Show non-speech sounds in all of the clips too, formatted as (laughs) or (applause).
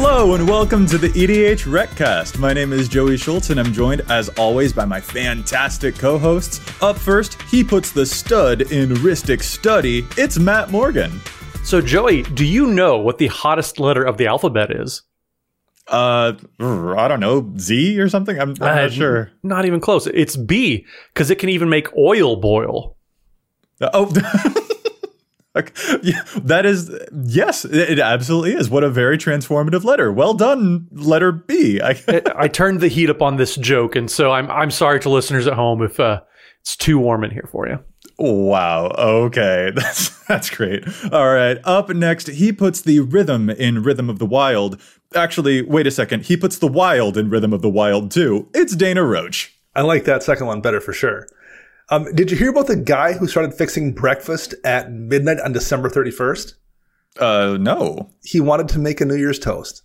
Hello and welcome to the EDH Recast. My name is Joey Schultz and I'm joined as always by my fantastic co-hosts. Up first, he puts the stud in Ristic Study. It's Matt Morgan. So Joey, do you know what the hottest letter of the alphabet is? Uh, I don't know, Z or something. I'm, I'm Uh, not sure. Not even close. It's B because it can even make oil boil. Uh, Oh, (laughs) Okay, (laughs) yeah, that is yes, it it absolutely is. What a very transformative letter. Well done, letter B. (laughs) I, I turned the heat up on this joke, and so I'm I'm sorry to listeners at home if uh, it's too warm in here for you. Wow. Okay. (laughs) That's that's great. All right. Up next, he puts the rhythm in Rhythm of the Wild. Actually, wait a second. He puts the wild in Rhythm of the Wild too. It's Dana Roach. I like that second one better for sure. Um, did you hear about the guy who started fixing breakfast at midnight on December 31st? Uh no. He wanted to make a New Year's toast.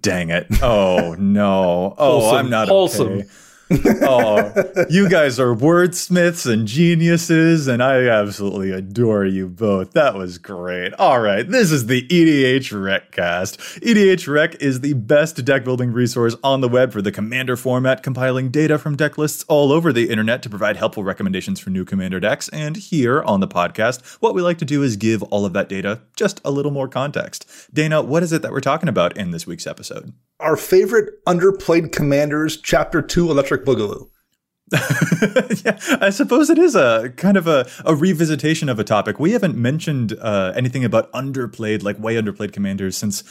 Dang it. Oh no. Oh, Wholesome. I'm not Wholesome. okay. (laughs) oh, you guys are wordsmiths and geniuses, and I absolutely adore you both. That was great. All right, this is the EDH Recast. EDH Rec is the best deck building resource on the web for the commander format, compiling data from deck lists all over the internet to provide helpful recommendations for new commander decks. And here on the podcast, what we like to do is give all of that data just a little more context. Dana, what is it that we're talking about in this week's episode? Our favorite underplayed commanders, Chapter 2 Electric Boogaloo. (laughs) yeah, I suppose it is a kind of a, a revisitation of a topic. We haven't mentioned uh, anything about underplayed, like way underplayed commanders since,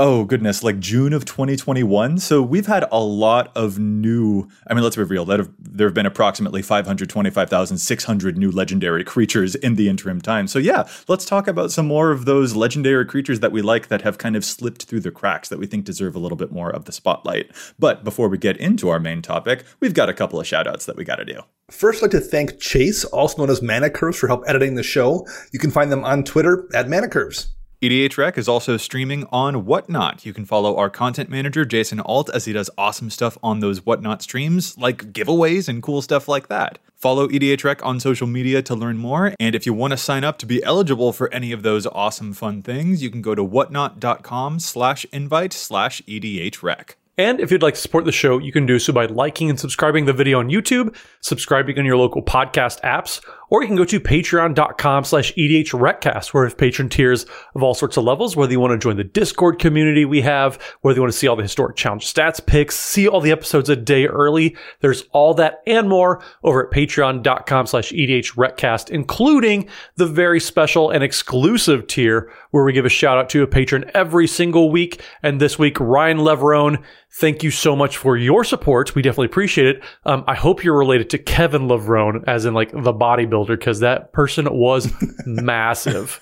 oh goodness, like June of 2021. So we've had a lot of new, I mean, let's be real, have, there have been approximately 525,600 new legendary creatures in the interim time. So yeah, let's talk about some more of those legendary creatures that we like that have kind of slipped through the cracks that we think deserve a little bit more of the spotlight. But before we get into our main topic, we've got a couple of shout outs that we got to do. First, I'd like to thank Chase, also known as Mana Curves, for help editing the show. You can find them on Twitter at Mana Curves. EDH Rec is also streaming on Whatnot. You can follow our content manager, Jason Alt, as he does awesome stuff on those Whatnot streams, like giveaways and cool stuff like that. Follow EDH Rec on social media to learn more, and if you want to sign up to be eligible for any of those awesome fun things, you can go to whatnot.com slash invite slash EDH Rec. And if you'd like to support the show, you can do so by liking and subscribing the video on YouTube, subscribing on your local podcast apps, or you can go to patreon.com slash edhrecast, where we have patron tiers of all sorts of levels, whether you want to join the Discord community we have, whether you want to see all the historic challenge stats picks, see all the episodes a day early. There's all that and more over at patreon.com slash edhrecast, including the very special and exclusive tier where we give a shout out to a patron every single week. And this week, Ryan Leverone, thank you so much for your support. We definitely appreciate it. Um, I hope you're related to Kevin Levrone, as in like the bodybuilder, because that person was (laughs) massive,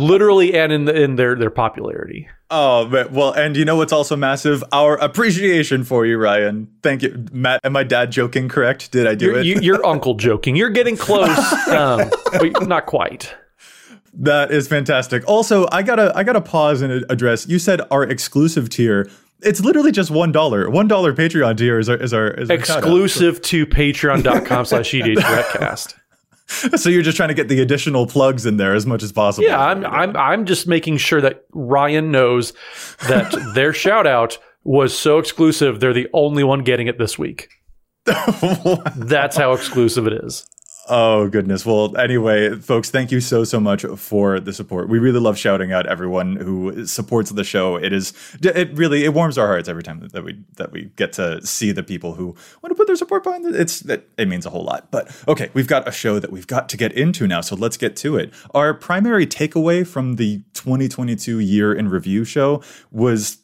literally, and in the, in their their popularity. Oh, but, well, and you know what's also massive? Our appreciation for you, Ryan. Thank you. Matt, am my dad joking correct? Did I do Your, it? you, your uncle joking. You're getting close, (laughs) um, but not quite. That is fantastic. Also, I gotta I gotta pause and address. You said our exclusive tier. It's literally just one dollar. One dollar Patreon tier is our is our, is our. Exclusive to patreon.com slash edhrecast. (laughs) So you're just trying to get the additional plugs in there as much as possible. Yeah, I'm I'm I'm just making sure that Ryan knows that (laughs) their shout out was so exclusive they're the only one getting it this week. (laughs) That's how exclusive it is. Oh goodness. Well, anyway, folks, thank you so so much for the support. We really love shouting out everyone who supports the show. It is it really it warms our hearts every time that we that we get to see the people who want to put their support behind it. It's it, it means a whole lot. But okay, we've got a show that we've got to get into now, so let's get to it. Our primary takeaway from the 2022 year in review show was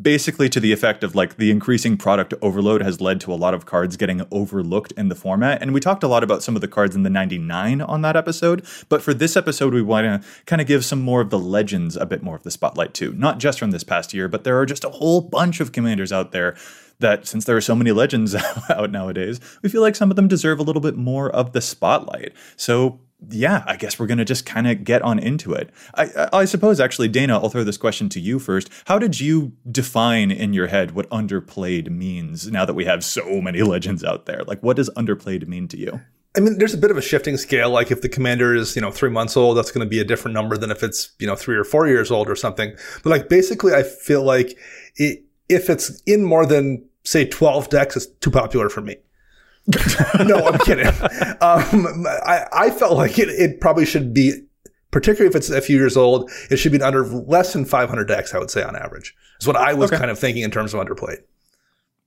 basically to the effect of like the increasing product overload has led to a lot of cards getting overlooked in the format. And we talked a lot about some of the cards in the 99 on that episode. But for this episode, we want to kind of give some more of the legends a bit more of the spotlight too. Not just from this past year, but there are just a whole bunch of commanders out there that since there are so many legends (laughs) out nowadays, we feel like some of them deserve a little bit more of the spotlight. So yeah, I guess we're going to just kind of get on into it. I, I, suppose, actually, Dana, I'll throw this question to you first. How did you define in your head what underplayed means now that we have so many legends out there? Like, what does underplayed mean to you? I mean, there's a bit of a shifting scale. Like, if the commander is, you know, three months old, that's going to be a different number than if it's, you know, three or four years old or something. But, like, basically, I feel like it, if it's in more than, say, 12 decks, it's too popular for me. (laughs) no, I'm kidding. (laughs) Um, I, I felt like it, it probably should be, particularly if it's a few years old, it should be under less than 500 decks, I would say on average. Is what I was okay. kind of thinking in terms of underplayed.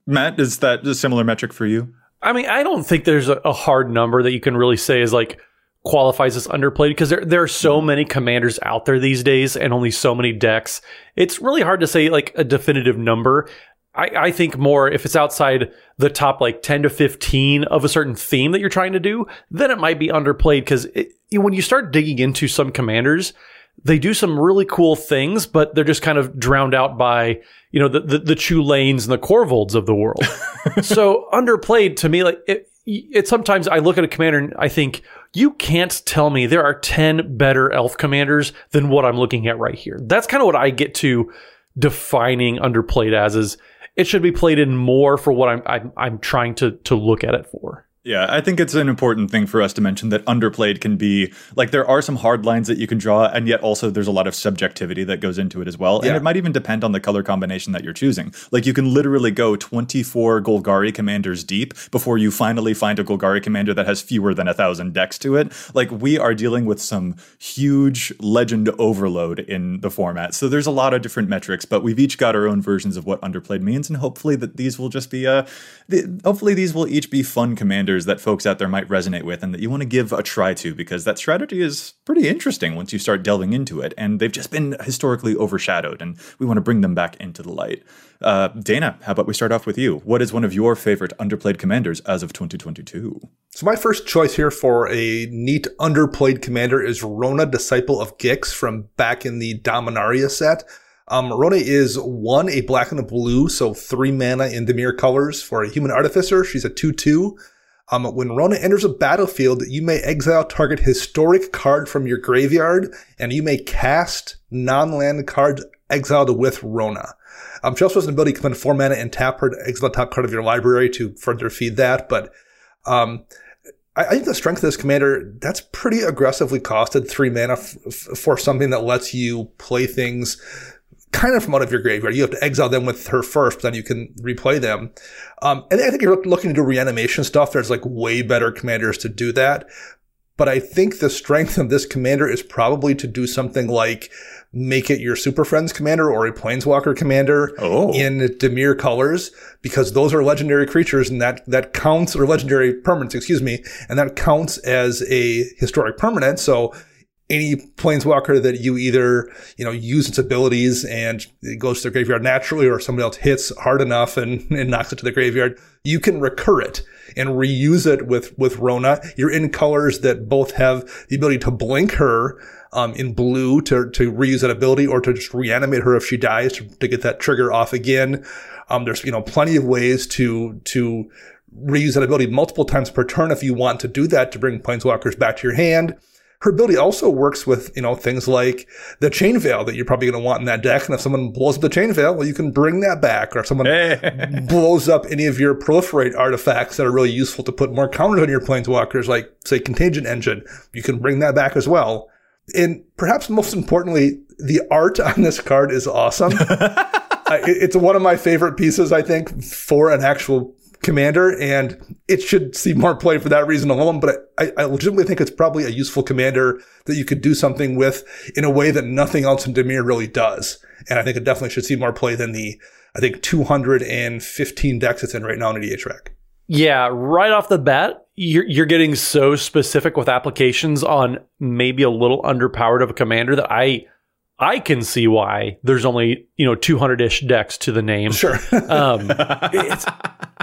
Matt, is that a similar metric for you? I mean, I don't think there's a, a hard number that you can really say is like qualifies as underplayed because there there are so mm-hmm. many commanders out there these days and only so many decks. It's really hard to say like a definitive number. I, I think more if it's outside the top like 10 to 15 of a certain theme that you're trying to do, then it might be underplayed because when you start digging into some commanders, they do some really cool things, but they're just kind of drowned out by, you know, the, the, the Chulanes and the Korvolds of the world. (laughs) so underplayed to me, like it, it sometimes I look at a commander and I think, you can't tell me there are 10 better elf commanders than what I'm looking at right here. That's kind of what I get to defining underplayed as is it should be played in more for what I'm I'm, I'm trying to to look at it for. Yeah, I think it's an important thing for us to mention that underplayed can be like there are some hard lines that you can draw, and yet also there's a lot of subjectivity that goes into it as well. Yeah. And it might even depend on the color combination that you're choosing. Like you can literally go 24 Golgari commanders deep before you finally find a Golgari commander that has fewer than a thousand decks to it. Like we are dealing with some huge legend overload in the format. So there's a lot of different metrics, but we've each got our own versions of what underplayed means, and hopefully that these will just be uh the, hopefully these will each be fun commanders that folks out there might resonate with and that you want to give a try to because that strategy is pretty interesting once you start delving into it. And they've just been historically overshadowed, and we want to bring them back into the light. Uh, Dana, how about we start off with you? What is one of your favorite underplayed commanders as of 2022? So my first choice here for a neat underplayed commander is Rona, Disciple of Gix from back in the Dominaria set. Um, Rona is one, a black and a blue, so three mana in Dimir colors for a human artificer. She's a 2-2. Um, when Rona enters a battlefield, you may exile target historic card from your graveyard, and you may cast non-land cards exiled with Rona. Um, she also has an ability to come in four mana and tap her to exile the top card of your library to further feed that. But um, I, I, think the strength of this commander that's pretty aggressively costed three mana f- f- for something that lets you play things kind of from out of your graveyard. You have to exile them with her first, then you can replay them. Um, and I think you're looking to do reanimation stuff. There's like way better commanders to do that. But I think the strength of this commander is probably to do something like make it your Super Friends commander or a Planeswalker commander oh. in Dimir colors, because those are legendary creatures and that, that counts, or legendary permanents, excuse me, and that counts as a historic permanent. So any planeswalker that you either, you know, use its abilities and it goes to the graveyard naturally or somebody else hits hard enough and, and knocks it to the graveyard, you can recur it and reuse it with, with Rona. You're in colors that both have the ability to blink her, um, in blue to, to reuse that ability or to just reanimate her if she dies to, to get that trigger off again. Um, there's, you know, plenty of ways to, to reuse that ability multiple times per turn if you want to do that to bring planeswalkers back to your hand. Her ability also works with, you know, things like the chain veil that you're probably going to want in that deck. And if someone blows up the chain veil, well, you can bring that back. Or if someone (laughs) blows up any of your proliferate artifacts that are really useful to put more counters on your planeswalkers, like say contagion engine, you can bring that back as well. And perhaps most importantly, the art (laughs) on this card is awesome. (laughs) it's one of my favorite pieces, I think, for an actual commander, and it should see more play for that reason alone. But I, I legitimately think it's probably a useful commander that you could do something with in a way that nothing else in Dimir really does. And I think it definitely should see more play than the, I think, 215 decks it's in right now in EDH Rec. Yeah, right off the bat, you're you're getting so specific with applications on maybe a little underpowered of a commander that I I can see why there's only you know 200 ish decks to the name. Sure. um, (laughs) it's,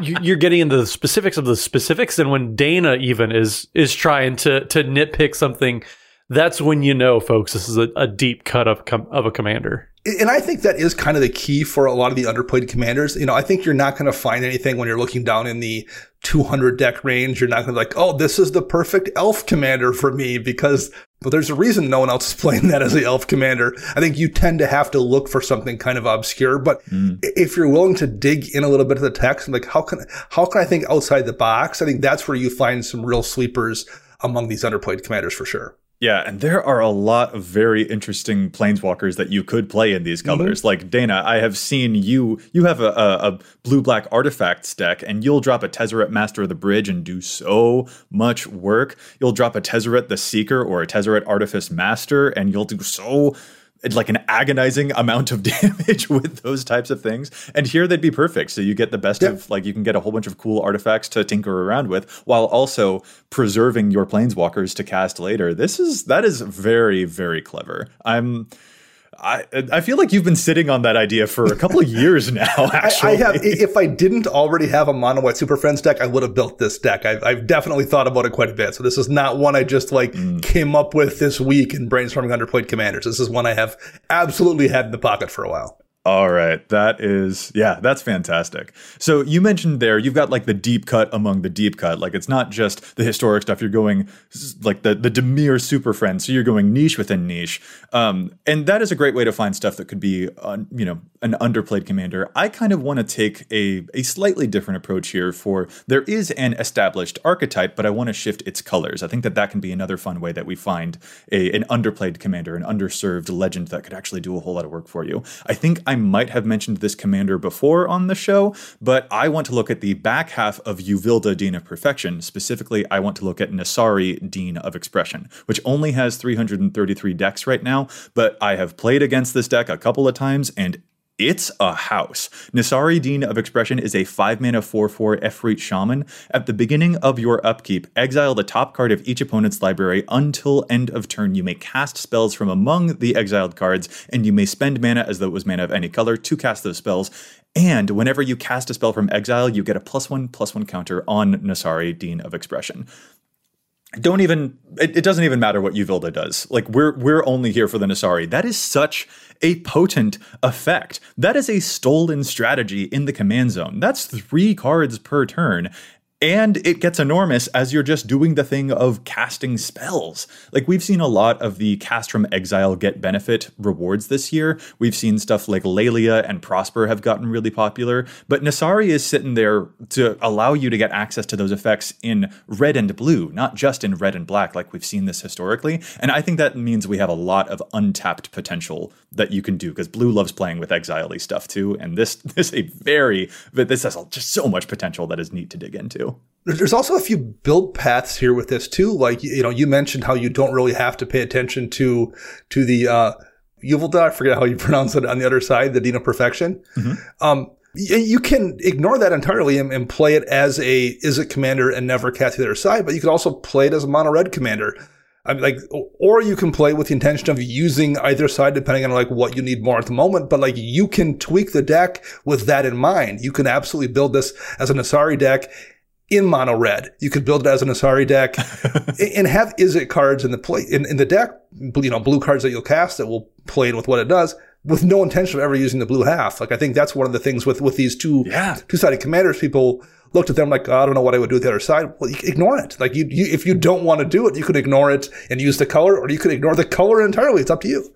you're getting into the specifics of the specifics, and when Dana even is is trying to to nitpick something, that's when you know, folks, this is a, a deep cut of com- of a commander and I think that is kind of the key for a lot of the underplayed commanders. You know, I think you're not going to find anything when you're looking down in the 200 deck range. You're not going to be like, oh, this is the perfect elf commander for me because well, there's a reason no one else is (laughs) playing that as the elf commander. I think you tend to have to look for something kind of obscure. But mm. if you're willing to dig in a little bit of the text, like how can how can I think outside the box? I think that's where you find some real sleepers among these underplayed commanders for sure. Yeah, and there are a lot of very interesting planeswalkers that you could play in these mm-hmm. colors. Mm-hmm. Like Dana, I have seen you. You have a, a, a blue black artifacts deck, and you'll drop a Tezzeret Master of the Bridge and do so much work. You'll drop a Tezzeret the Seeker or a Tezzeret Artifice Master, and you'll do so like an agonizing amount of (laughs) damage with those types of things. And here they'd be perfect. So you get the best of like you can get a whole bunch of cool artifacts to tinker around with while also preserving your planeswalkers to cast later. This is that is very very clever. I'm I I feel like you've been sitting on that idea for a couple of years now. Actually, (laughs) I, I, have. If I didn't already have a mono white Super Friends deck, I would have built this deck. I've, I've definitely thought about it quite a bit. So this is not one I just like mm. came up with this week in brainstorming underplayed commanders. This is one I have absolutely had in the pocket for a while. All right. That is, yeah, that's fantastic. So you mentioned there, you've got like the deep cut among the deep cut. Like it's not just the historic stuff. You're going like the, the Dimir Super Friend. So you're going niche within niche. Um, and that is a great way to find stuff that could be, uh, you know, an underplayed commander. I kind of want to take a, a slightly different approach here for there is an established archetype, but I want to shift its colors. I think that that can be another fun way that we find a, an underplayed commander, an underserved legend that could actually do a whole lot of work for you. I think I might have mentioned this commander before on the show, but I want to look at the back half of Uvilda Dean of Perfection. Specifically, I want to look at Nassari, Dean of Expression, which only has 333 decks right now, but I have played against this deck a couple of times and it's a house. Nassari Dean of Expression is a 5 mana 4 4 Efreet Shaman. At the beginning of your upkeep, exile the top card of each opponent's library until end of turn. You may cast spells from among the exiled cards, and you may spend mana as though it was mana of any color to cast those spells. And whenever you cast a spell from exile, you get a plus one plus one counter on Nassari, Dean of Expression don't even it, it, doesn't even matter what Uvilda does. Like we're we're only here for the Nassari. That is such a potent effect. That is a stolen strategy in the command zone. That's three cards per turn. And it gets enormous as you're just doing the thing of casting spells. Like we've seen a lot of the cast from exile get benefit rewards this year. We've seen stuff like Laelia and Prosper have gotten really popular, but Nassari is sitting there to allow you to get access to those effects in red and blue, not just in red and black like we've seen this historically. And I think that means we have a lot of untapped potential that you can do because blue loves playing with exile stuff too. And this (laughs) this a very this has just so much potential that is neat to dig into. There's also a few build paths here with this too. Like you know, you mentioned how you don't really have to pay attention to to the uh, Uvilda. I forget how you (laughs) pronounce it on the other side, the Dean of Perfection. Mm-hmm. Um, you can ignore that entirely and, and, play it as a Izzet commander and never cast the other side, but you could also play it as a mono red commander. I mean, like, or you can play with the intention of using either side depending on like what you need more at the moment. But like, you can tweak the deck with that in mind. You can absolutely build this as an Asari deck in mono red. You could build it as an Asari deck (laughs) and have Izzet cards in the play in, in the deck, you know, blue cards that you'll cast that will play in with what it does with no intention of ever using the blue half. Like I think that's one of the things with with these two yeah. two sided commanders. People looked at them like oh, I don't know what I would do with the other side. Well, you ignore it. Like you, you, if you don't want to do it, you could ignore it and use the color, or you could ignore the color entirely. It's up to you.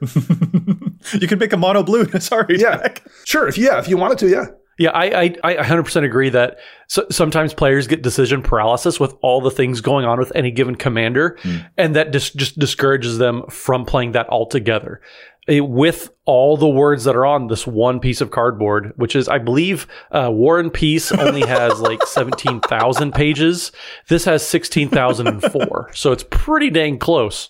(laughs) you could make a mono blue. Sorry, yeah, deck. sure. If yeah, if you wanted to, yeah. Yeah, I, I, I 100% agree that so, sometimes players get decision paralysis with all the things going on with any given commander, mm. and that dis- just discourages them from playing that altogether. eh, with all the words that are on this one piece of cardboard, which is, I believe, uh, War and Peace only has (laughs) like 17,000 pages. This has 16,004. so it's pretty dang close.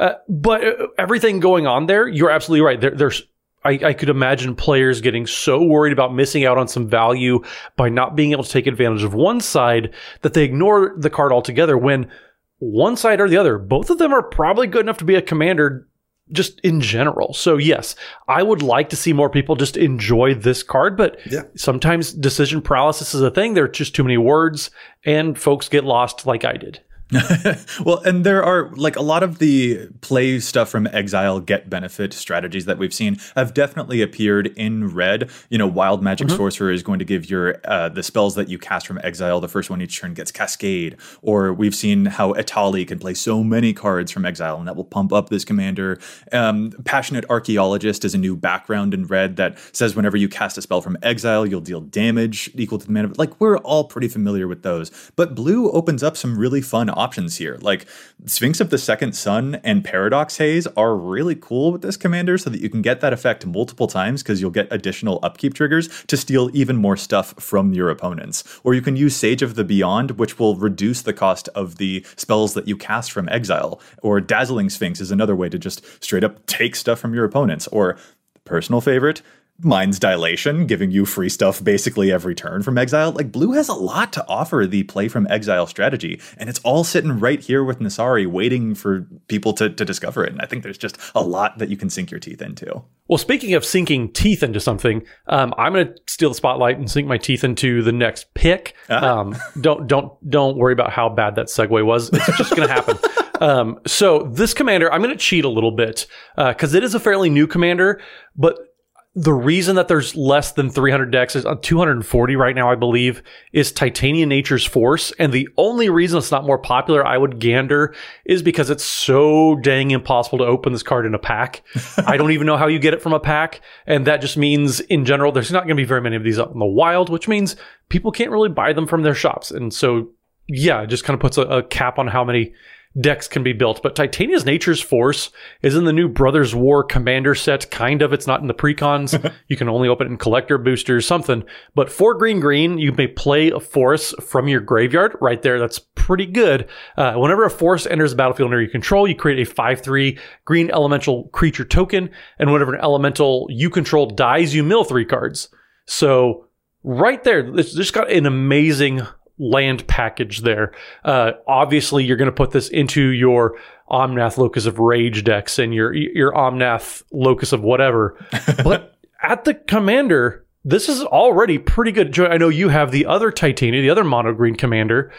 Uh, but uh, everything going on there, you're absolutely right. There, there's I, I, could imagine players getting so worried about missing out on some value by not being able to take advantage of one side that they ignore the card altogether when one side or the other, both of them are probably good enough to be a commander just in general. So yes, I would like to see more people just enjoy this card, but yeah. sometimes decision paralysis is a thing. There are just too many words and folks get lost like I did. (laughs) well, and there are like a lot of the play stuff from Exile get benefit strategies that we've seen have definitely appeared in red. You know, Wild Magic mm-hmm. Sorcerer is going to give your uh, the spells that you cast from Exile, the first one each turn gets Cascade. Or we've seen how Etali can play so many cards from Exile, and that will pump up this commander. Um, Passionate Archaeologist is a new background in red that says whenever you cast a spell from Exile, you'll deal damage equal to the mana. Like we're all pretty familiar with those, but blue opens up some really fun options here. Like Sphinx of the Second Sun and Paradox Haze are really cool with this commander so that you can get that effect multiple times because you'll get additional upkeep triggers to steal even more stuff from your opponents. Or you can use Sage of the Beyond, which will reduce the cost of the spells that you cast from exile. Or Dazzling Sphinx is another way to just straight up take stuff from your opponents. Or personal favorite, Mind's Dilation, giving you free stuff basically every turn from Exile. Like, Blue has a lot to offer the play from Exile strategy, and it's all sitting right here with Nassari, waiting for people to, to discover it. And I think there's just a lot that you can sink your teeth into. Well, speaking of sinking teeth into something, um, I'm going to steal the spotlight and sink my teeth into the next pick. Uh-huh. Um, don't don't don't worry about how bad that segue was. It's just going to happen. (laughs) Um, so this commander, I'm going to cheat a little bit because uh, it is a fairly new commander, but the reason that there's less than 300 decks is uh, 240 right now, I believe, is Titania Nature's Force. And the only reason it's not more popular, I would gander, is because it's so dang impossible to open this card in a pack. (laughs) I don't even know how you get it from a pack. And that just means, in general, there's not going to be very many of these out in the wild, which means people can't really buy them from their shops. And so, yeah, it just kind of puts a, a cap on how many decks can be built. But Titania's Nature's Force is in the new Brothers War Commander set, kind of. It's not in the precons. (laughs) you can only open it in collector boosters, something. But for green green, you may play a force from your graveyard right there. That's pretty good. Uh, whenever a force enters the battlefield under your control, you create a 5 3 green elemental creature token. And whenever an elemental you control dies, you mill three cards. So right there, it's just got an amazing land package there. Uh, obviously, you're going to put this into your Omnath Locus of Rage decks and your your Omnath Locus of whatever. (laughs) but at the commander, this is already pretty good. I know you have the other Titania, the other mono green commander.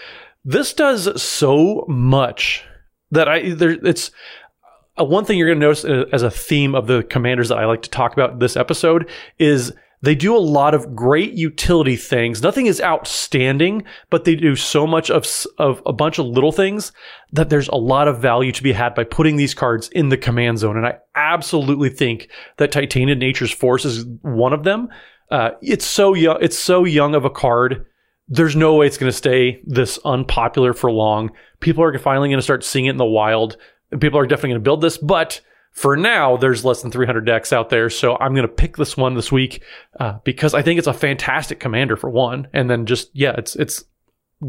This does so much that I there it's uh, one thing you're going to notice uh, as a theme of the commanders that I like to talk about this episode is they do a lot of great utility things. Nothing is outstanding, but they do so much of, of a bunch of little things that there's a lot of value to be had by putting these cards in the command zone. And I absolutely think that Titania Nature's Force is one of them. Uh, it's so young. It's so young of a card. There's no way it's going to stay this unpopular for long. People are finally going to start seeing it in the wild. People are definitely going to build this, but for now, there's less than 300 decks out there, so I'm going to pick this one this week uh, because I think it's a fantastic commander for one, and then just yeah, it's it's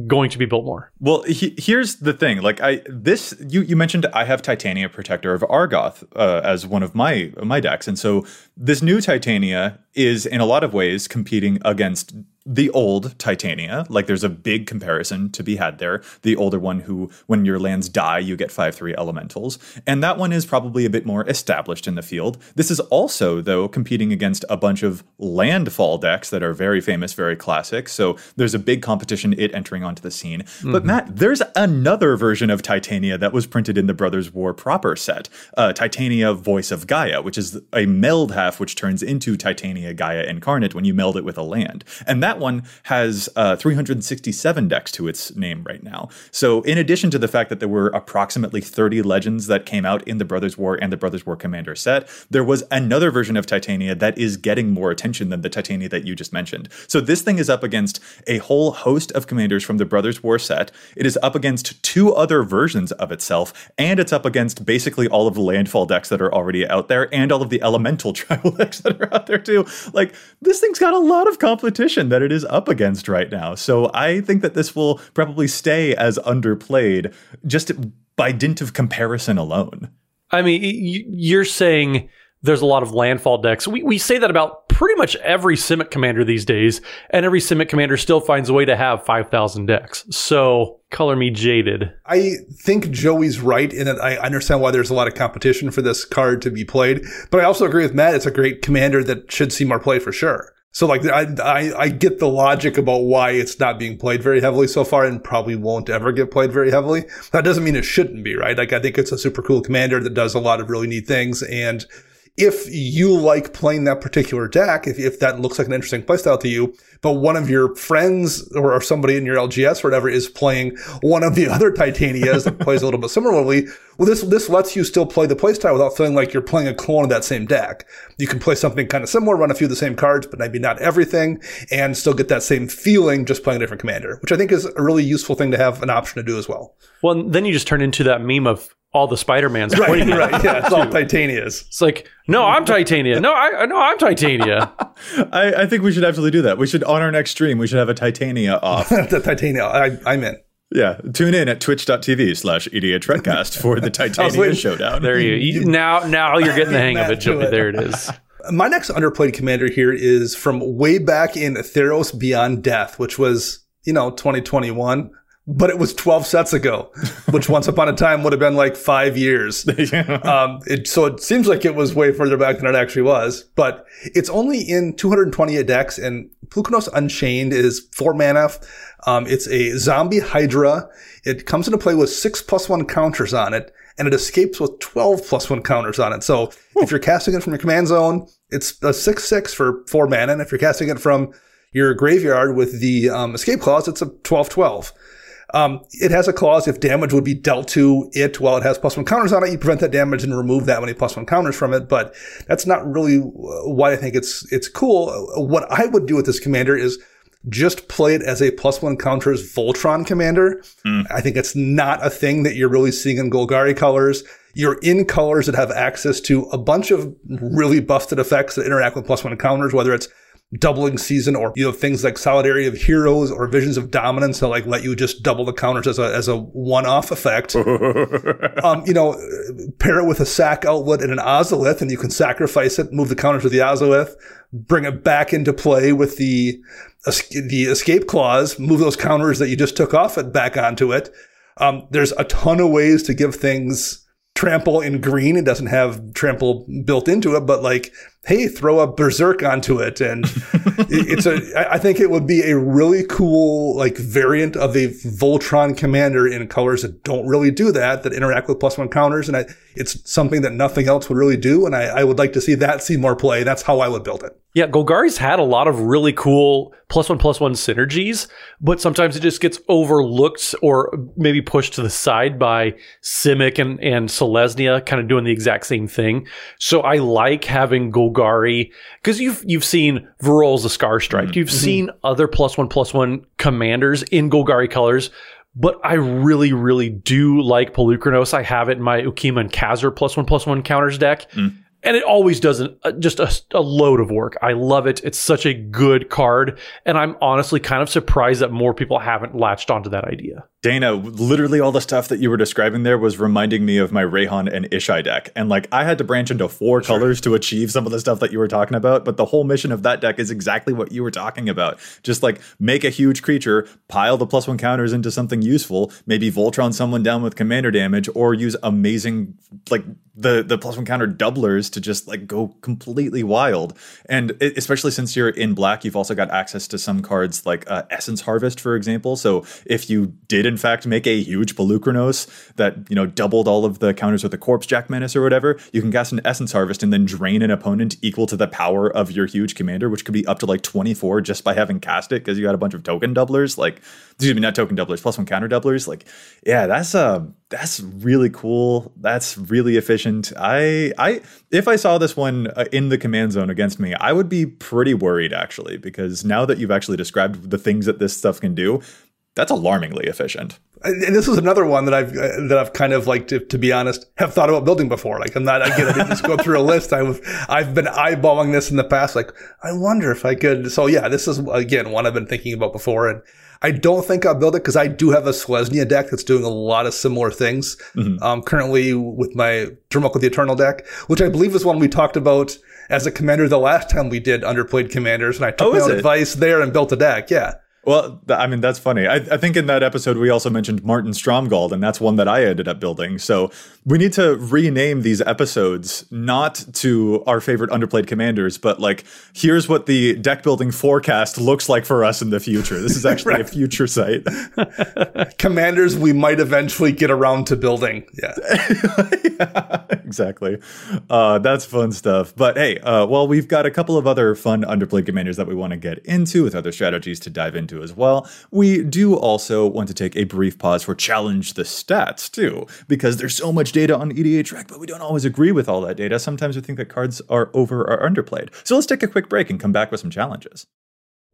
going to be built more. Well, he, here's the thing. Like I this you you mentioned I have Titania Protector of Argoth uh, as one of my my decks. And so this new Titania is in a lot of ways competing against the old Titania, like there's a big comparison to be had there. The older one, who, when your lands die, you get 5 3 elementals. And that one is probably a bit more established in the field. This is also, though, competing against a bunch of landfall decks that are very famous, very classic. So there's a big competition, it entering onto the scene. Mm-hmm. But Matt, there's another version of Titania that was printed in the Brothers War proper set uh, Titania Voice of Gaia, which is a meld half which turns into Titania Gaia incarnate when you meld it with a land. And that that one has uh, 367 decks to its name right now. So, in addition to the fact that there were approximately 30 legends that came out in the Brothers War and the Brothers War Commander set, there was another version of Titania that is getting more attention than the Titania that you just mentioned. So, this thing is up against a whole host of commanders from the Brothers War set. It is up against two other versions of itself, and it's up against basically all of the landfall decks that are already out there and all of the elemental (laughs) tribal decks that are out there too. Like, this thing's got a lot of competition that it is up against right now. So, I think that this will probably stay as underplayed just by dint of comparison alone. I mean, you're saying there's a lot of landfall decks. We, we say that about pretty much every Simic commander these days, and every Simic commander still finds a way to have 5,000 decks. So, color me jaded. I think Joey's right in that I understand why there's a lot of competition for this card to be played, but I also agree with Matt. It's a great commander that should see more play for sure. So like I, I, I get the logic about why it's not being played very heavily so far and probably won't ever get played very heavily. That doesn't mean it shouldn't be, right? Like I think it's a super cool commander that does a lot of really neat things and if you like playing that particular deck, if, if that looks like an interesting playstyle to you, but one of your friends or, or somebody in your LGS or whatever is playing one of the (laughs) other Titanias that plays a little bit similarly, well, this, this lets you still play the playstyle without feeling like you're playing a clone of that same deck. You can play something kind of similar, run a few of the same cards, but maybe not everything, and still get that same feeling just playing a different commander, which I think is a really useful thing to have an option to do as well. Well, then you just turn into that meme of all the Spider-Mans right, pointing right, yeah, it's all Titanias. It's like, no, I'm Titania. No, I no, I'm Titania. (laughs) I, I, think we should absolutely do that. We should on our next stream, we should have a Titania off. (laughs) the Titania, I, I'm in. Yeah, tune in at twitch.tv slash EDHRECast for the (laughs) Titania showdown. There you, you now now you're getting the hang of it, Joey. There it is. My next underplayed commander here is from way back in Theros Beyond Death, which was, you know, 2021 but it was 12 sets ago, which once upon a time would have been like five years. (laughs) um, it, so it seems like it was way further back than it actually was, but it's only in 228 decks and Polukranos Unchained is four mana. Um, it's a zombie Hydra. It comes into play with six plus one counters on it and it escapes with 12 plus one counters on it. So if you're casting it from your command zone, it's a six, six for four mana. And if you're casting it from your graveyard with the um, escape clause, it's a 12, 12. Um, it has a clause if damage would be dealt to it while it has plus one counters on it, you prevent that damage and remove that many plus one counters from it. But that's not really why I think it's it's cool. What I would do with this commander is just play it as a plus one counters Voltron commander. Mm. I think it's not a thing that you're really seeing in Golgari colors. You're in colors that have access to a bunch of really busted effects that interact with plus one counters, whether it's doubling season or you know things like solidarity of heroes or visions of dominance that like let you just double the counters as a as a one-off effect. (laughs) Um, you know pair it with a sack outlet and an ozolith and you can sacrifice it move the counters to the ozolith bring it back into play with the the escape clause move those counters that you just took off it back onto it. Um, there's a ton of ways to give things trample in green. It doesn't have trample built into it but like hey, throw a berserk onto it. And (laughs) it's a, I think it would be a really cool, like variant of a Voltron commander in colors that don't really do that, that interact with plus one counters. And I, it's something that nothing else would really do. And I, I would like to see that see more play. That's how I would build it. Yeah, Golgari's had a lot of really cool plus one plus one synergies, but sometimes it just gets overlooked or maybe pushed to the side by Simic and, and Selesnya kind of doing the exact same thing. So I like having Golgari because you've you've seen Varolz a Scar Strike. Mm-hmm. You've mm-hmm. seen other plus one plus one commanders in Golgari colors but I really, really do like Polukranos. I have it in my Ukima and Kazur plus one plus one counters deck. Mm and it always does an, uh, just a, a, load of work. I love it. It's such a good card, and I'm honestly kind of surprised that more people haven't latched onto that idea. Dana, literally all the stuff that you were describing there was reminding me of my Reyhan and Ishai deck, and like I had to branch into four sure. colors to achieve some of the stuff that you were talking about. But the whole mission of that deck is exactly what you were talking about. Just like make a huge creature, pile the plus one counters into something useful, maybe Voltron someone down with commander damage, or use amazing like the the plus one counter doublers to just like go completely wild. And it, especially since you're in black, you've also got access to some cards like uh, Essence Harvest, for example. So if you did in fact make a huge Polukranos that you know doubled all of the counters with the Corpsejack Menace or whatever, you can cast an Essence Harvest and then drain an opponent equal to the power of your huge commander, which could be up to like 24 just by having cast it because you got a bunch of token doublers. Like excuse me, not token doublers, plus one counter doublers. Like, yeah, that's uh that's really cool. That's really efficient. I I if I saw this one uh, in the command zone against me, I would be pretty worried actually because now that you've actually described the things that this stuff can do, that's alarmingly efficient. And this is another one that I've uh, that I've kind of like to, to be honest have thought about building before. Like I'm not again I didn't just go through a list. I've I've been eyeballing this in the past. Like I wonder if I could. So yeah, this is again one I've been thinking about before and I don't think I'll build it because I do have a Selesnya deck that's doing a lot of similar things. Mm-hmm. Um, currently with my Dromoka the Eternal deck, which I believe is one we talked about as a commander the last time we did underplayed commanders, and I took oh, my advice there and built a deck. Yeah. Well, I mean, that's funny. I, I, think in that episode, we also mentioned Marton Stromgald, and that's one that I ended up building. So we need to rename these episodes not to our favorite underplayed commanders, but like, here's what the deck building forecast looks like for us in the future. This is (laughs) actually right. a future site. (laughs) commanders we might eventually get around to building. Yeah. (laughs) yeah exactly. Uh, that's fun stuff. But hey, uh, well, we've got a couple of other fun underplayed commanders that we want to get into with other strategies to dive into as well. We do also want to take a brief pause for challenge the stats too, because there's so much data on EDHREC, but we don't always agree with all that data. Sometimes we think that cards are over or underplayed. So let's take a quick break and come back with some challenges.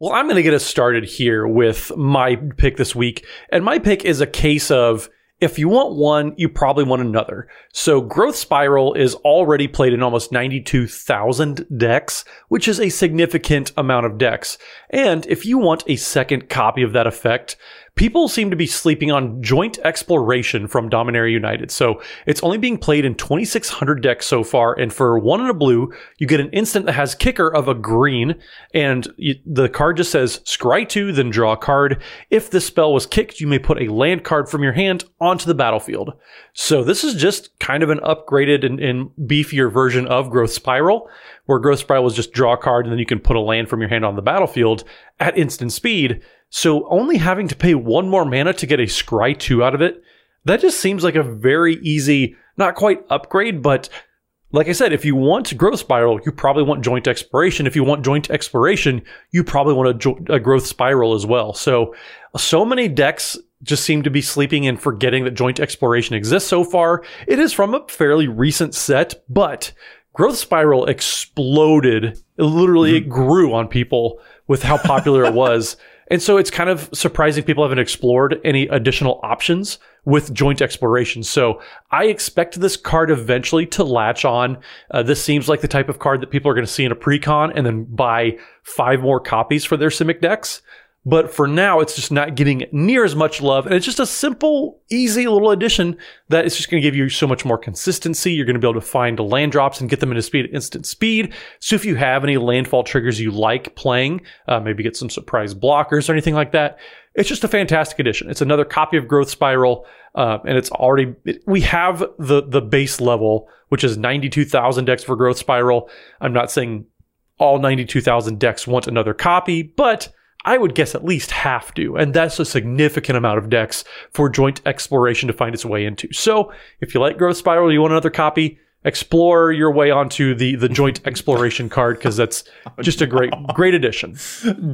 Well, I'm going to get us started here with my pick this week. And my pick is a case of if you want one, you probably want another. So Growth Spiral is already played in almost 92,000 decks, which is a significant amount of decks. And if you want a second copy of that effect, people seem to be sleeping on Joint Exploration from Dominaria United. So it's only being played in 2,600 decks so far. And for one in a blue, you get an instant that has kicker of a green. And you, the card just says scry two, then draw a card. If this spell was kicked, you may put a land card from your hand onto the battlefield. So this is just kind of an upgraded and, and beefier version of Growth Spiral, where Growth Spiral is just draw a card and then you can put a land from your hand on the battlefield at instant speed. So only having to pay one more mana to get a Scry 2 out of it, that just seems like a very easy, not quite upgrade, but like I said, if you want Growth Spiral, you probably want Joint Exploration. If you want Joint Exploration, you probably want a, jo- a Growth Spiral as well. So, so many decks just seem to be sleeping and forgetting that Joint Exploration exists so far. It is from a fairly recent set, but Growth Spiral exploded. It literally, mm-hmm. it grew on people with how popular it was. (laughs) And so it's kind of surprising people haven't explored any additional options with joint exploration. So I expect this card eventually to latch on. Uh, this seems like the type of card that people are going to see in a precon and then buy five more copies for their Simic decks. But for now, it's just not getting near as much love. And it's just a simple, easy little addition that is just going to give you so much more consistency. You're going to be able to find land drops and get them into speed instant speed. So if you have any landfall triggers you like playing, uh, maybe get some surprise blockers or anything like that, it's just a fantastic addition. It's another copy of Growth Spiral, uh, and it's already it, we have the the base level, which is 92,000 decks for Growth Spiral. I'm not saying all 92,000 decks want another copy, but I would guess at least half do, and that's a significant amount of decks for joint exploration to find its way into. So, if you like Growth Spiral, you want another copy, explore your way onto the the joint exploration card because that's oh, just a great great addition.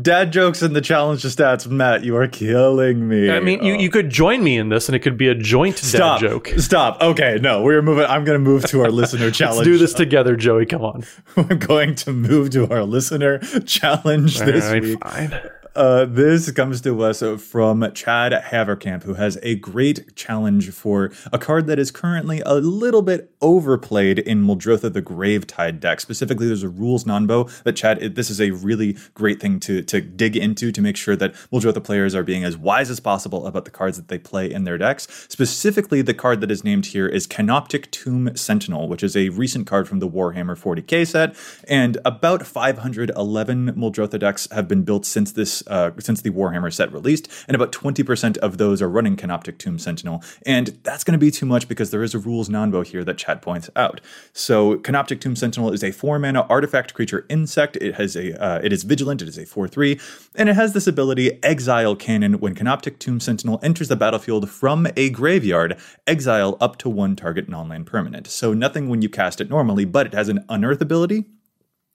Dad jokes in the challenge to stats, Matt. You are killing me. I mean, oh. you, you could join me in this, and it could be a joint Stop. dad joke. Stop. Okay, no, we're moving. I'm going to move to our listener (laughs) challenge. Let's do this together, Joey. Come on. (laughs) We're going to move to our listener challenge this right, week. Fine. Uh, this comes to us from Chad Haverkamp, who has a great challenge for a card that is currently a little bit overplayed in Muldrotha the Gravetide deck. Specifically, there's a rules nonbo that Chad. This is a really great thing to to dig into to make sure that Muldrotha players are being as wise as possible about the cards that they play in their decks. Specifically, the card that is named here is Canoptek Tomb Sentinel, which is a recent card from the Warhammer 40k set, and about 511 Muldrotha decks have been built since this uh, since the Warhammer set released, and about 20% of those are running Canoptek Tomb Sentinel. And that's going to be too much because there is a rules nonbo here that Chad points out. So Canoptek Tomb Sentinel is a four mana artifact creature insect. It has a uh, it is vigilant. It is a four three, and it has this ability Exile Cannon. When Canoptek Tomb Sentinel enters the battlefield from a graveyard, exile up to one target non-land permanent. So nothing when you cast it normally, but it has an unearth ability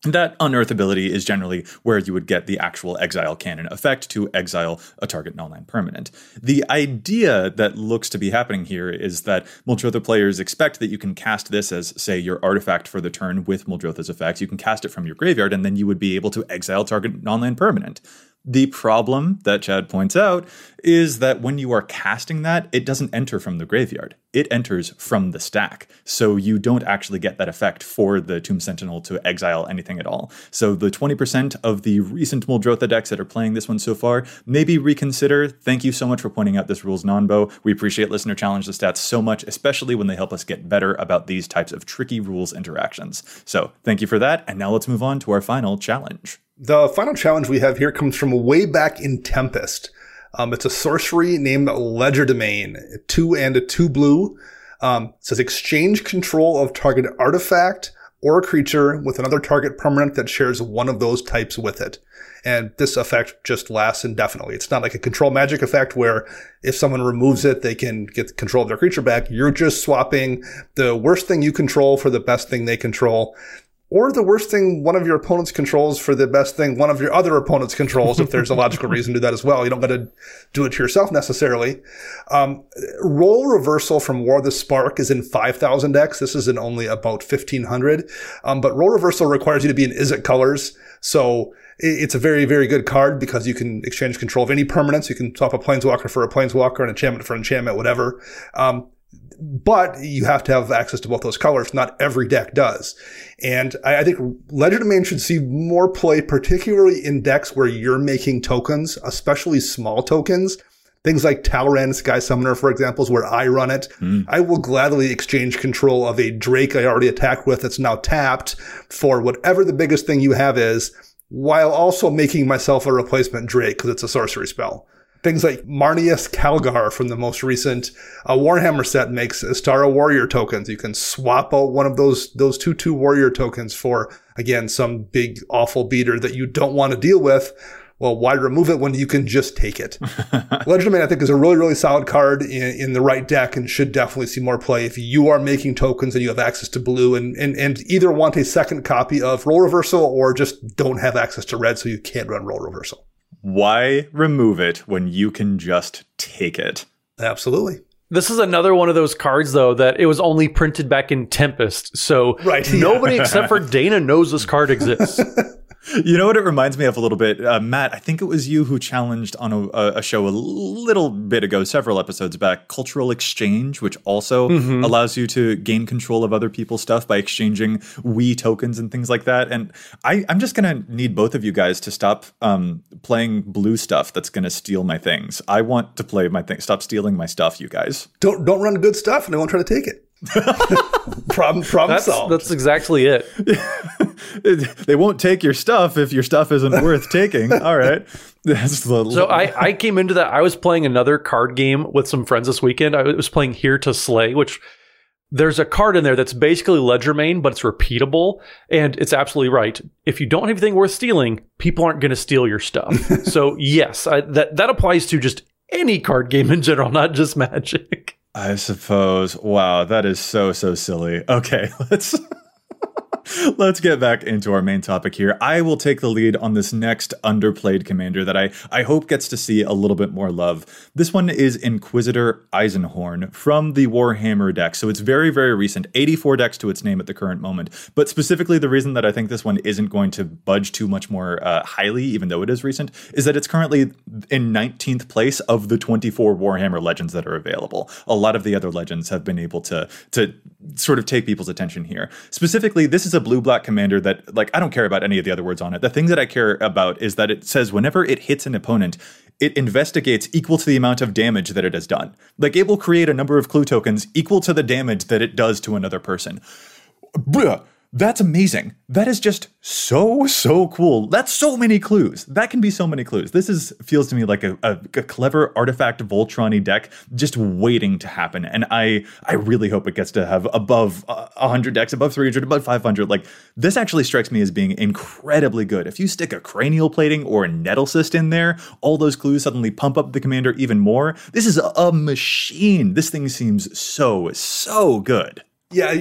that unearth ability is generally where you would get the actual exile cannon effect to exile a target non-land permanent. The idea that looks to be happening here is that Muldrotha players expect that you can cast this as, say, your artifact for the turn with Muldrotha's effects. You can cast it from your graveyard, and then you would be able to exile target non-land permanent. The problem that Chad points out is that when you are casting that, it doesn't enter from the graveyard. It enters from the stack. So you don't actually get that effect for the Tomb Sentinel to exile anything at all. So the 20% of the recent Muldrotha decks that are playing this one so far, maybe reconsider. Thank you so much for pointing out this rules nonbo. We appreciate Listener Challenge the Stats so much, especially when they help us get better about these types of tricky rules interactions. So thank you for that. And now let's move on to our final challenge. The final challenge we have here comes from way back in Tempest. Um, it's a sorcery named Legerdemain, two and a two blue. Um, says exchange control of target artifact or creature with another target permanent that shares one of those types with it. And this effect just lasts indefinitely. It's not like a control magic effect where if someone removes it, they can get control of their creature back. You're just swapping the worst thing you control for the best thing they control or the worst thing one of your opponents controls for the best thing one of your other opponents controls if there's a logical reason to do that as well. You don't got to do it to yourself necessarily. Um, role reversal from War of the Spark is in 5,000 decks. This is in only about 1,500. Um, but role reversal requires you to be in Izzet colors. So it's a very, very good card because you can exchange control of any permanents. You can swap a planeswalker for a planeswalker, an enchantment for an enchantment, whatever. Um, but you have to have access to both those colors. Not every deck does. And I, I think Legerdemain should see more play, particularly in decks where you're making tokens, especially small tokens. Things like Talrand Sky Summoner, for example, is where I run it. Mm. I will gladly exchange control of a Drake I already attacked with that's now tapped for whatever the biggest thing you have is, while also making myself a replacement Drake because it's a sorcery spell. Things like Marneus Calgar from the most recent uh, Warhammer set makes Astartes Warrior tokens. You can swap out one of those those two two warrior tokens for again some big awful beater that you don't want to deal with. Well, why remove it when you can just take it? (laughs) Legerdemain, I think, is a really, really solid card in, in, the right deck and should definitely see more play if you are making tokens and you have access to blue and, and, and either want a second copy of Role Reversal or just don't have access to red so you can't run Role Reversal. Why remove it when you can just take it? Absolutely. This is another one of those cards, though, that it was only printed back in Tempest. So right, (laughs) nobody except for Dana knows this card exists. (laughs) (laughs) You know what it reminds me of a little bit, uh, Matt. I think it was you who challenged on a, a, show a little bit ago, several episodes back, cultural exchange, which also mm-hmm. allows you to gain control of other people's stuff by exchanging we tokens and things like that. And I, am just gonna need both of you guys to stop um, playing blue stuff that's gonna steal my things. I want to play my thing. Stop stealing my stuff, you guys. Don't don't run good stuff, and I won't try to take it. (laughs) problem problem that's, solved. That's exactly (laughs) it. they won't take your stuff if your stuff isn't worth taking. (laughs) All right. so I, I came into that. I was playing another card game with some friends this weekend. I was playing Here to Slay, which there's a card in there that's basically Legerdemain, but it's repeatable. And it's absolutely right. If you don't have anything worth stealing, people aren't going to steal your stuff. so yes, I, that that applies to just any card game in general, not just Magic. I suppose. Wow, that is so so silly. Okay, (laughs) let's (laughs) Let's get back into our main topic here. I will take the lead on this next underplayed commander that I, I hope gets to see a little bit more love. This one is Inquisitor Eisenhorn from the Warhammer deck. So it's very, very recent, 84 decks to its name at the current moment. But specifically, the reason that I think this one isn't going to budge too much more uh, highly, even though it is recent, is that it's currently in 19th place of the 24 Warhammer legends that are available. A lot of the other legends have been able to, to sort of take people's attention here. Specifically, this is is a blue black commander that, like, I don't care about any of the other words on it. The thing that I care about is that it says whenever it hits an opponent, it investigates equal to the amount of damage that it has done. Like, it will create a number of clue tokens equal to the damage that it does to another person. Blah That's amazing. That is just so so cool. That's so many clues. That can be so many clues. This is feels to me like a, a, a clever artifact Voltron deck just waiting to happen. And I I really hope it gets to have above uh, 100 decks, above 300, above 500. Like this actually strikes me as being incredibly good. If you stick a cranial plating or a nettle cyst in there, all those clues suddenly pump up the commander even more. This is a, a machine. This thing seems so so good. Yeah,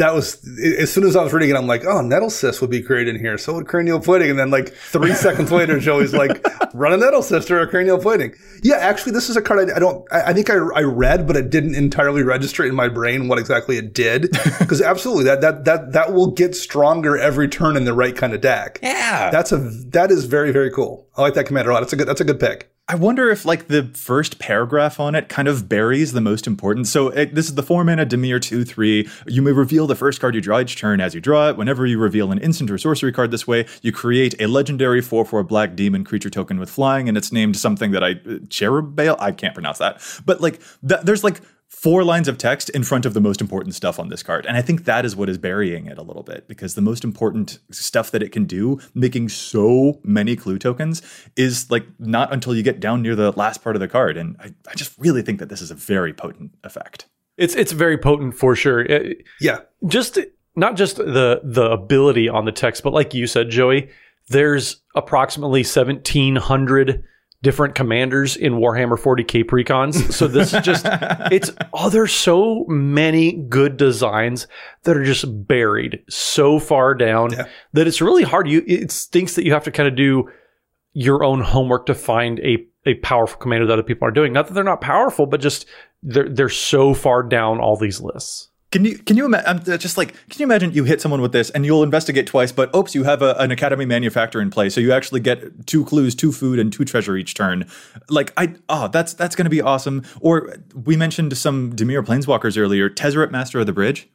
that was as soon as I was reading it, I'm like, oh, nettle cyst would be great in here. So would cranial plating. And then like three (laughs) seconds later, Joey's like, run a nettle cyst or a cranial plating. Yeah, actually, this is a card I, I don't. I, I, think I, I read, but it didn't entirely register in my brain what exactly it did. (laughs) Because absolutely, that that that that will get stronger every turn in the right kind of deck. Yeah, that's a that is very very cool. I like that commander a lot. That's a good that's a good pick. I wonder if like the first paragraph on it kind of buries the most important. So it, this is the four mana Dimir two three. You may reveal the first card you draw each turn as you draw it. Whenever you reveal an instant or sorcery card this way, you create a legendary four four black demon creature token with flying, and it's named something that I eh, Cherubael. I can't pronounce that, but like th- there's like four lines of text in front of the most important stuff on this card. And I think that is what is burying it a little bit because the most important stuff that it can do, making so many clue tokens, is like not until you get down near the last part of the card. And I, I just really think that this is a very potent effect. It's it's very potent for sure. It, yeah. Just not just the the ability on the text, but like you said, Joey, there's approximately 1700 different commanders in Warhammer 40k precons. So this is just (laughs) it's oh there's so many good designs that are just buried so far down yeah. that it's really hard. You it stinks that you have to kind of do your own homework to find a a powerful commander that other people are doing. Not that they're not powerful, but just they're they're so far down all these lists. Can you can you imagine? Uh, just like can you imagine you hit someone with this and you'll investigate twice, but oops, you have a, an academy manufactor in play, so you actually get two clues, two food, and two treasure each turn. Like I oh that's that's gonna be awesome. Or we mentioned some Dimir Planeswalkers earlier. Tezzeret, Master of the Bridge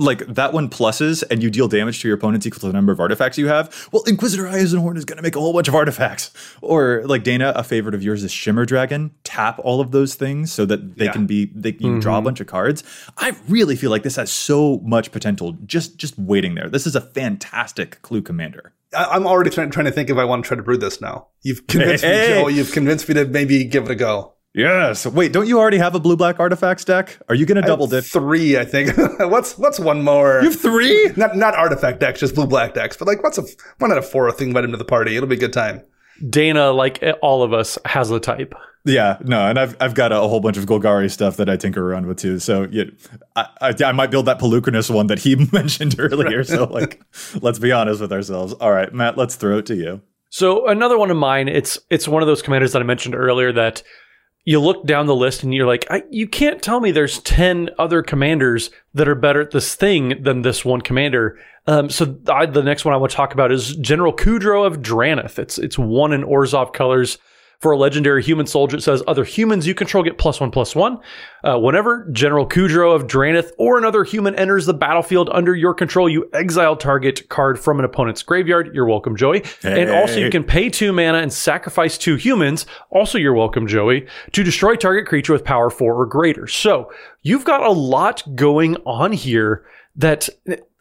like that one pluses and you deal damage to your opponents equal to the number of artifacts you have, well, Inquisitor Eisenhorn is going to make a whole bunch of artifacts. Or like Dana, a favorite of yours is Shimmer Dragon. Tap all of those things so that they yeah. can be they you mm-hmm. draw a mm-hmm. bunch of cards. I really feel like this has so much potential just just waiting there. This is a fantastic clue commander. I'm already trying, trying to think if I want to try to brew this now. You've convinced hey, me, hey. Joe. You've convinced me to maybe give it a go. Yes. Wait, don't you already have a blue black artifacts deck? Are you going to double dip? Three, I think. (laughs) what's what's one more? You have three? Not not artifact decks, just blue black decks. But like, what's a one out of four thing invite him to the party? It'll be a good time. Dana, like eh, all of us, has a type. Yeah, no, and I've I've got a, a, whole bunch of Golgari stuff that I tinker around with too. So yeah, I, I, I might build that Polukranos one that he (laughs) mentioned earlier. so like, let's be honest with ourselves. All right, Matt, let's throw it to you. So another one of mine. It's it's one of those commanders that I mentioned earlier that you look down the list and you're like, you can't tell me there's 10 other commanders that are better at this thing than this one commander. Um, so I, the next one I want to talk about is General Kudro of Drannith. It's, it's one in Orzhov colors. For a legendary human soldier, it says other humans you control get plus one plus one. Uh, whenever General Kudro of Drannith or another human enters the battlefield under your control, you exile target card from an opponent's graveyard. You're welcome, Joey. Hey. And also you can pay two mana and sacrifice two humans. Also, you're welcome, Joey, to destroy target creature with power four or greater. So you've got a lot going on here that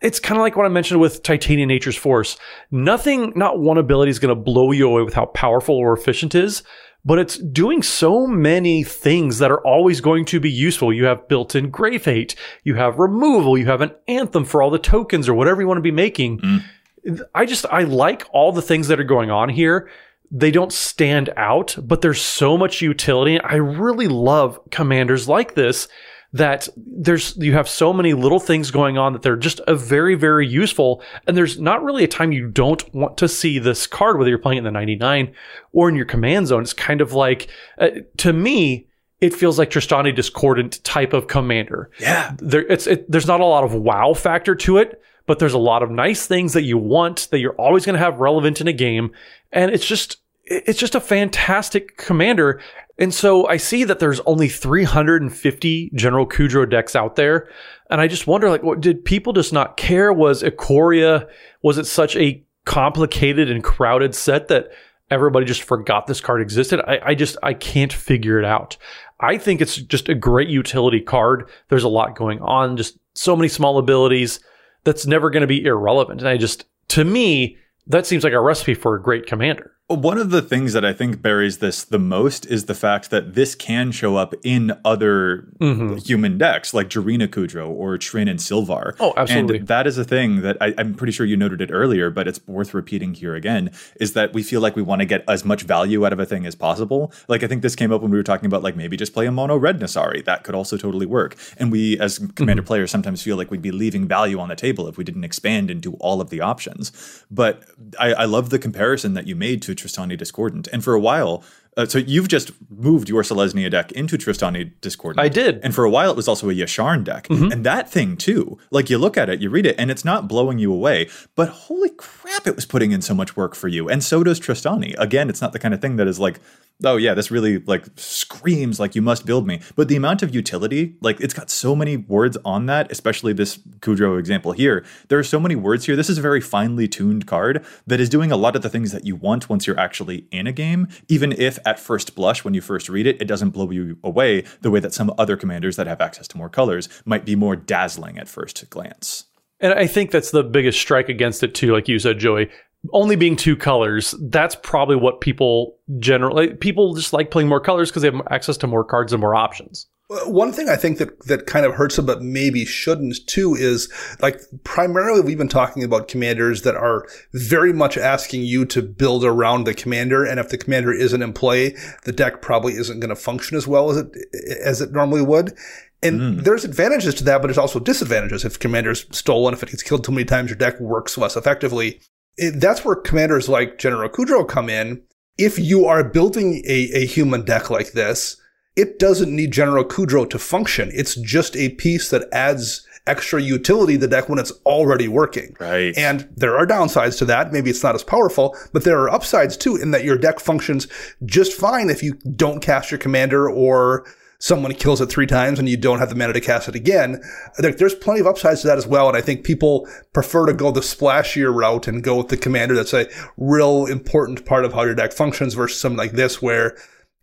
it's kind of like what I mentioned with Titania Nature's Force. Nothing, not one ability is going to blow you away with how powerful or efficient it is, but it's doing so many things that are always going to be useful. You have built in Grave Hate, you have removal, you have an anthem for all the tokens or whatever you want to be making. Mm. I just, I like all the things that are going on here. They don't stand out, but there's so much utility. I really love commanders like this that there's you have so many little things going on that they're just a very very useful and there's not really a time you don't want to see this card whether you're playing in the 99 or in your command zone it's kind of like uh, to me it feels like Trostani Discordant type of commander. Yeah. There, it's, it, there's not a lot of wow factor to it, but there's a lot of nice things that you want that you're always going to have relevant in a game. And it's just, it's just a fantastic commander. And so I see that there's only 350 General Kudro decks out there. And I just wonder, like, what, did people just not care? Was Ikoria, was it such a complicated and crowded set that everybody just forgot this card existed? I, I just, I can't figure it out. I think it's just a great utility card. There's a lot going on, just so many small abilities. that's never going to be irrelevant. And I just, to me, that seems like a recipe for a great commander. One of the things that I think buries this the most is the fact that this can show up in other Mm-hmm. human decks, like Jirina Kudro or Trynn and Silvar. Oh, absolutely. And that is a thing that I, I'm pretty sure you noted it earlier, but it's worth repeating here again, is that we feel like we want to get as much value out of a thing as possible. Like I think this came up when we were talking about like maybe just play a mono red Nassari. That could also totally work. And we as commander players sometimes feel like we'd be leaving value on the table if we didn't expand into all of the options. But I, I love the comparison that you made to Trostani Discordant. And for a while, uh, so you've just moved your Selesnya deck into Trostani Discordant. I did. And for a while, it was also a Yasharn deck. And that thing, too, like you look at it, you read it, and it's not blowing you away. But holy crap, it was putting in so much work for you. And so does Trostani. Again, it's not the kind of thing that is like, oh, yeah, this really like screams like you must build me. But the amount of utility, like it's got so many words on that, especially this Kudro example here. There are so many words here. This is a very finely tuned card that is doing a lot of the things that you want once you're actually in a game, even if at first blush, when you first read it, it doesn't blow you away the way that some other commanders that have access to more colors might be more dazzling at first glance. And I think that's the biggest strike against it too, like you said, Joey. Only being two colors, that's probably what people generally people just like playing more colors because they have access to more cards and more options. Uh, one thing I think that, that kind of hurts them, but maybe shouldn't too, is like primarily we've been talking about commanders that are very much asking you to build around the commander. And if the commander isn't in play, the deck probably isn't going to function as well as it, as it normally would. And hmm. there's advantages to that, but there's also disadvantages. If commander's stolen, if it gets killed too many times, your deck works less effectively. It, that's where commanders like General Kudro come in. If you are building a, a human deck like this, it doesn't need General Kudro to function. It's just a piece that adds extra utility to the deck when it's already working. Right. And there are downsides to that. Maybe it's not as powerful, but there are upsides too in that your deck functions just fine if you don't cast your commander or someone kills it three times and you don't have the mana to cast it again. There's plenty of upsides to that as well. And I think people prefer to go the splashier route and go with the commander. That's a real important part of how your deck functions versus something like this where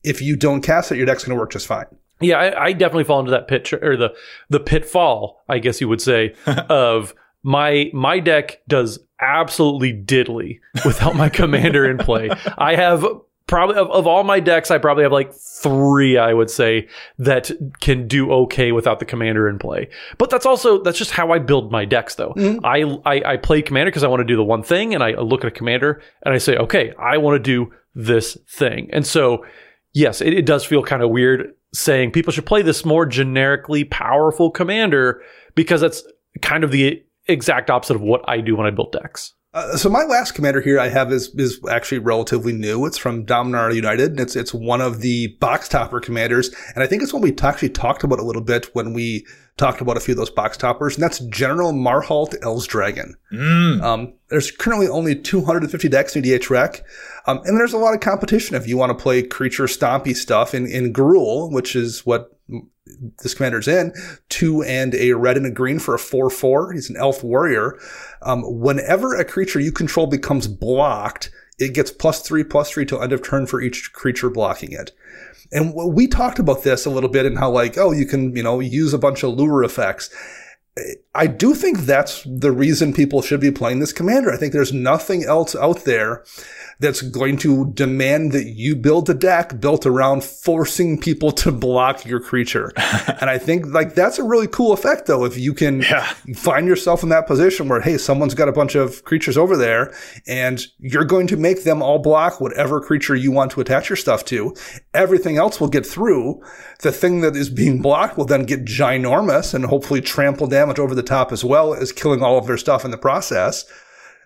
if you don't cast it, your deck's going to work just fine. Yeah, I, I definitely fall into that pit or the the pitfall, I guess you would say, (laughs) of my my deck does absolutely diddly without my commander in play. I have probably of, of all my decks, I probably have like three, I would say, that can do okay without the commander in play. But that's also that's just how I build my decks, though. Mm-hmm. I, I I play commander because I want to do the one thing, and I look at a commander and I say, okay, I want to do this thing, and so yes, it, it does feel kind of weird saying people should play this more generically powerful commander because that's kind of the exact opposite of what I do when I build decks. Uh, so my last commander here I have is is actually relatively new. It's from Dominaria United, and it's it's one of the box topper commanders, and I think it's one we t- actually talked about a little bit when we talked about a few of those box toppers, and that's General Marhault Elsdragon. Um, there's currently only 250 decks in EDHREC, um, and there's a lot of competition if you want to play creature stompy stuff in in Gruul, which is what this commander's in, two and a red and a green for a 4-4. He's an elf warrior. Um, whenever a creature you control becomes blocked, it gets plus three, plus three till end of turn for each creature blocking it. And we talked about this a little bit and how like, oh, you can, you know, use a bunch of lure effects. I do think that's the reason people should be playing this commander. I think there's nothing else out there that's going to demand that you build a deck built around forcing people to block your creature. (laughs) and I think like that's a really cool effect though. If you can find yourself in that position where, hey, someone's got a bunch of creatures over there and you're going to make them all block whatever creature you want to attach your stuff to. Everything else will get through. The thing that is being blocked will then get ginormous and hopefully trample damage over the top as well as killing all of their stuff in the process.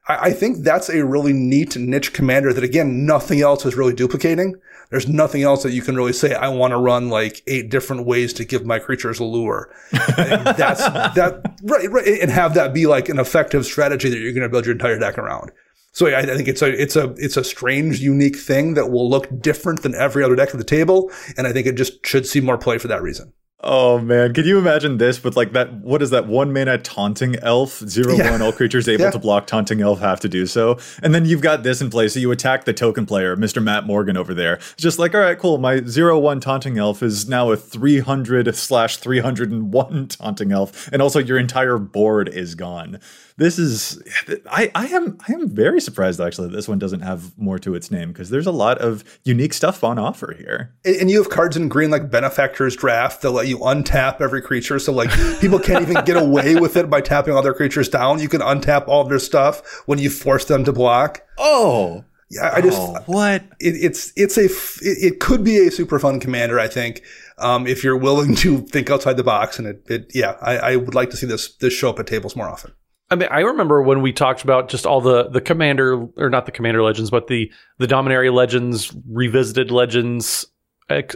I, I think that's a really neat niche commander that again, nothing else is really duplicating. There's nothing else that you can really say, I want to run like eight different ways to give my creatures a lure. And (laughs) that's that, right, right, and have that be like an effective strategy that you're going to build your entire deck around. So yeah, I I think it's a it's a it's a strange, unique thing that will look different than every other deck at the table, and I think it just should see more play for that reason. Oh man, can you imagine this with like that? What is that one mana taunting elf? Zero Yeah. one, all creatures able Yeah. to block taunting elf have to do so. And then you've got this in place. So you attack the token player, Mr. Matt Morgan over there. It's just like, all right, cool. My zero one taunting elf is now a 300 slash 301 (laughs) taunting elf. And also your entire board is gone. This is, I, I am, I am very surprised actually that this one doesn't have more to its name because there's a lot of unique stuff on offer here. And and you have cards in green like Benefactor's Draft that let you untap every creature. So like people can't even get away with it by tapping all their creatures down. You can untap all of their stuff when you force them to block. Oh, Yeah, I just oh, what? it, it's it's a it, it could be a super fun commander. I think um, if you're willing to think outside the box and it, it yeah, I, I would like to see this this show up at tables more often. I mean, I remember when we talked about just all the the commander or not the commander legends, but the the Dominaria legends, revisited legends,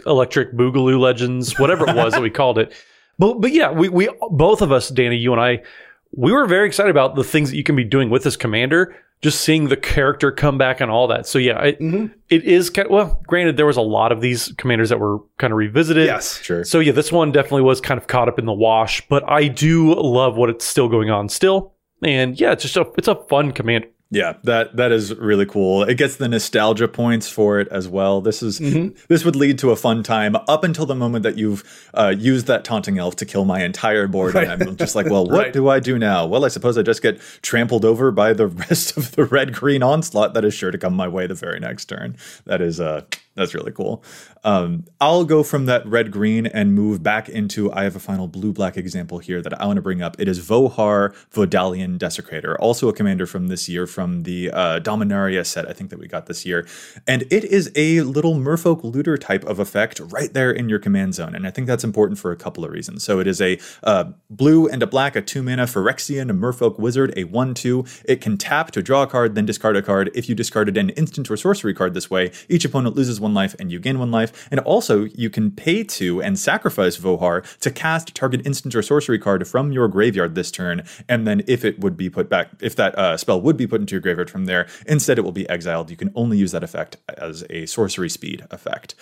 electric boogaloo legends, whatever it was that we called it. But but yeah, we we both of us, Danny, you and I, we were very excited about the things that you can be doing with this commander. Just seeing the character come back and all that. So yeah, it, mm-hmm. it is kind well. Granted, there was a lot of these commanders that were kind of revisited. Yes, Sure. So yeah, this one definitely was kind of caught up in the wash, but I do love what it's still going on still. And yeah, it's just a it's a fun command. Yeah, that that is really cool. It gets the nostalgia points for it as well. This is this would lead to a fun time up until the moment that you've uh, used that taunting elf to kill my entire board, and I'm just like, well, (laughs) what Right. do I do now? Well, I suppose I just get trampled over by the (laughs) rest of the red green onslaught that is sure to come my way the very next turn. That is uh that's really cool. Um, I'll go from that red green and move back into. I have a final blue black example here that I want to bring up. It is Vohar Vodalian Desecrator, also a commander from this year from the uh, Dominaria set, I think that we got this year. And it is a little merfolk looter type of effect right there in your command zone. And I think that's important for a couple of reasons. So it is a uh, blue and a black, a two mana Phyrexian, a merfolk wizard, a 1 2. It can tap to draw a card, then discard a card. If you discarded an instant or sorcery card this way, each opponent loses one life and you gain one life. And also, you can pay to and sacrifice Vohar to cast target instant or sorcery card from your graveyard this turn. And then, if it would be put back, if that uh, spell would be put into your graveyard from there, instead it will be exiled. You can only use that effect as a sorcery speed effect.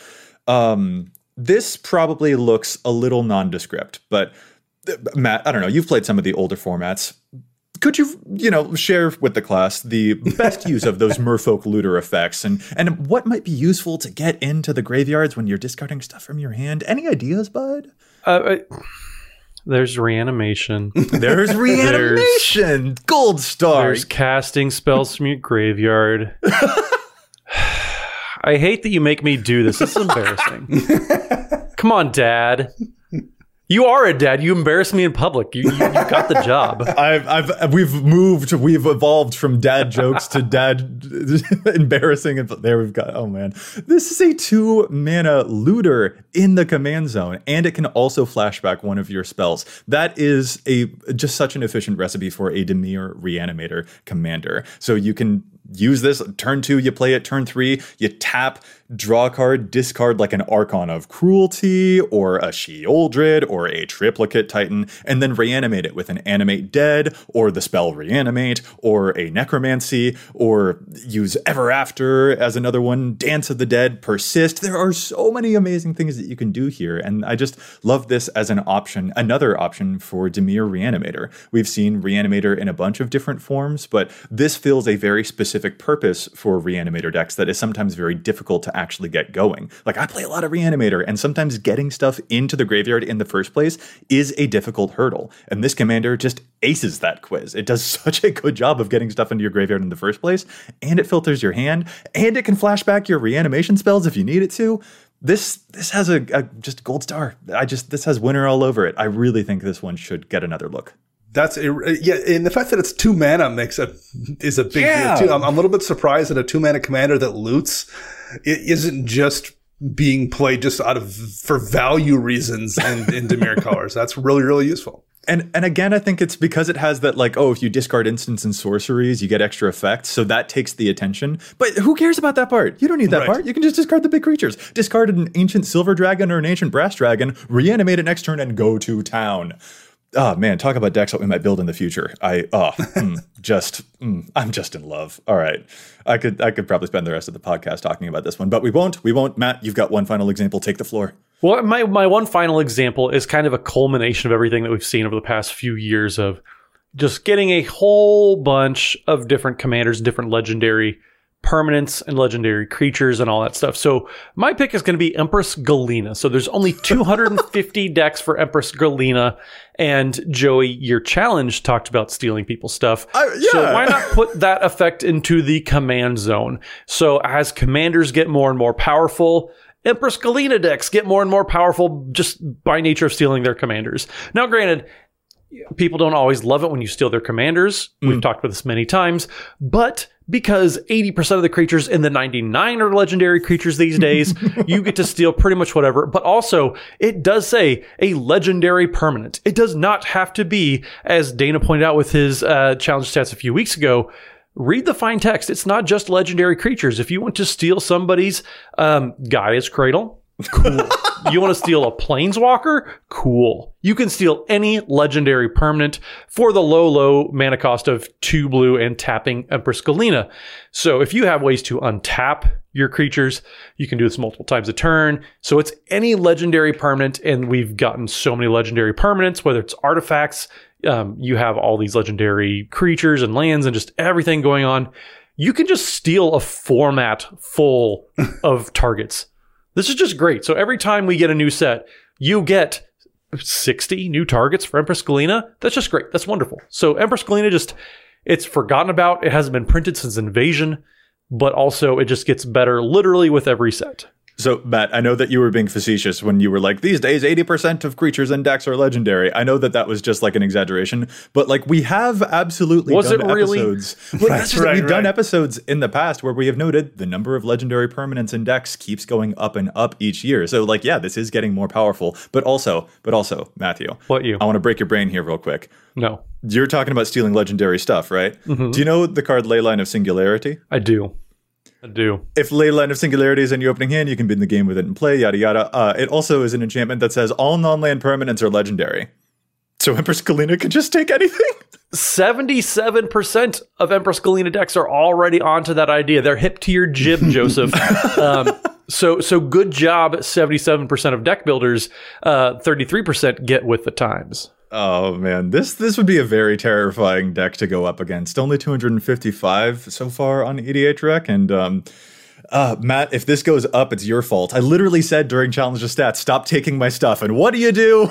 Um, this probably looks a little nondescript, but uh, Matt, I don't know. You've played some of the older formats. Could you, you know, share with the class the best use of those merfolk looter effects and and what might be useful to get into the graveyards when you're discarding stuff from your hand? Any ideas, bud? Uh, I- there's reanimation. (laughs) There's reanimation, gold star. There's casting spells from your graveyard. (sighs) I hate that you make me do this. This is (laughs) embarrassing. Come on, Dad. You are a dad. You embarrass me in public. You, you, you got the job. (laughs) I've, I've, we've moved, we've evolved from dad jokes to dad (laughs) embarrassing. And there we've got, oh man, this is a two mana looter in the command zone, and it can also flashback one of your spells. That is a just such an efficient recipe for a Dimir Reanimator commander. So you can use this turn two, you play it, turn three, you tap, draw a card, discard like an Archon of Cruelty or a Sheoldred or a Triplicate Titan, and then reanimate it with an Animate Dead or the spell Reanimate or a Necromancy or use Ever After as another one, Dance of the Dead, Persist. There are so many amazing things that you can do here, and I just love this as an option, another option for Dimir Reanimator. We've seen Reanimator in a bunch of different forms, but this fills a very specific purpose for Reanimator decks that is sometimes very difficult to actually get going. Like I play a lot of Reanimator, and sometimes getting stuff into the graveyard in the first place is a difficult hurdle. And this commander just aces that quiz. It does (laughs) such a good job of getting stuff into your graveyard in the first place, and it filters your hand, and it can flash back your reanimation spells if you need it to. This this has a, a just gold star. I just this has winner all over it. I really think this one should get another look. That's yeah, and the fact that it's two mana makes a is a big Yeah. deal too. I'm, I'm a little bit surprised that a two mana commander that loots it isn't just being played just out of for value reasons and in Dimir (laughs) colors. That's really really useful. And and again, I think it's because it has that like, oh, if you discard instants and sorceries, you get extra effects. So that takes the attention. But who cares about that part? You don't need that Right. part. You can just discard the big creatures. Discard an ancient silver dragon or an ancient brass dragon, reanimate it next turn, and go to town. Oh man, talk about decks that we might build in the future. I oh, (laughs) mm, just mm, I'm just in love. All right, I could I could probably spend the rest of the podcast talking about this one, but we won't. We won't. Matt, you've got one final example. Take the floor. Well, my my one final example is kind of a culmination of everything that we've seen over the past few years of just getting a whole bunch of different commanders, different legendary permanents and legendary creatures and all that stuff. So my pick is going to be Empress Galina. So there's only (laughs) 250 decks for Empress Galina. And Joey, your challenge talked about stealing people's stuff. Uh, yeah. So why not put that effect into the command zone? So as commanders get more and more powerful, Empress Galina decks get more and more powerful just by nature of stealing their commanders. Now, granted, people don't always love it when you steal their commanders. We've talked about this many times, but because 80% of the creatures in the 99 are legendary creatures these days, (laughs) you get to steal pretty much whatever. But also, it does say a legendary permanent. It does not have to be, as Dana pointed out with his uh, challenge stats a few weeks ago. Read the fine text. It's not just legendary creatures. If you want to steal somebody's um, Gaea's Cradle, cool. you want to steal a planeswalker? Cool. You can steal any legendary permanent for the low, low mana cost of two blue and tapping Empress Galina. So if you have ways to untap your creatures, you can do this multiple times a turn. So it's any legendary permanent, and we've gotten so many legendary permanents, whether it's artifacts, um, you have all these legendary creatures and lands and just everything going on. You can just steal a format full (laughs) of targets. This is just great. So every time we get a new set, you get 60 new targets for Empress Galina. That's just great. That's wonderful. So Empress Galina just, it's forgotten about. It hasn't been printed since Invasion, but also it just gets better literally with every set. So, Matt, I know that you were being facetious when you were like, these days, 80% of creatures in decks are legendary. I know that that was just like an exaggeration, but like we have absolutely Was done it really? episodes. (laughs) Well, just right, We've done episodes in the past where we have noted the number of legendary permanents in decks keeps going up and up each year. So, like, yeah, this is getting more powerful. But also, but also, Matthew, What you? I want to break your brain here real quick. No, You're talking about stealing legendary stuff, right? Mm-hmm. Do you know the card Leyline of Singularity? I do. I do. if Leyline of Singularity is in your opening hand, you can begin the game with it and play, yada yada. Uh, it also is an enchantment that says all non-land permanents are legendary. So Empress Galina can just take anything. 77% of Empress Galina decks are already onto that idea. They're hip to your jib, (laughs) Joseph. um, so, so good job, 77% of deck builders. Uh, 33% get with the times. Oh man, this this would be a very terrifying deck to go up against. Only 255 so far on EDHREC, and um, uh, Matt, if this goes up, it's your fault. I literally said during Challenge of Stats, stop taking my stuff, and what do you do?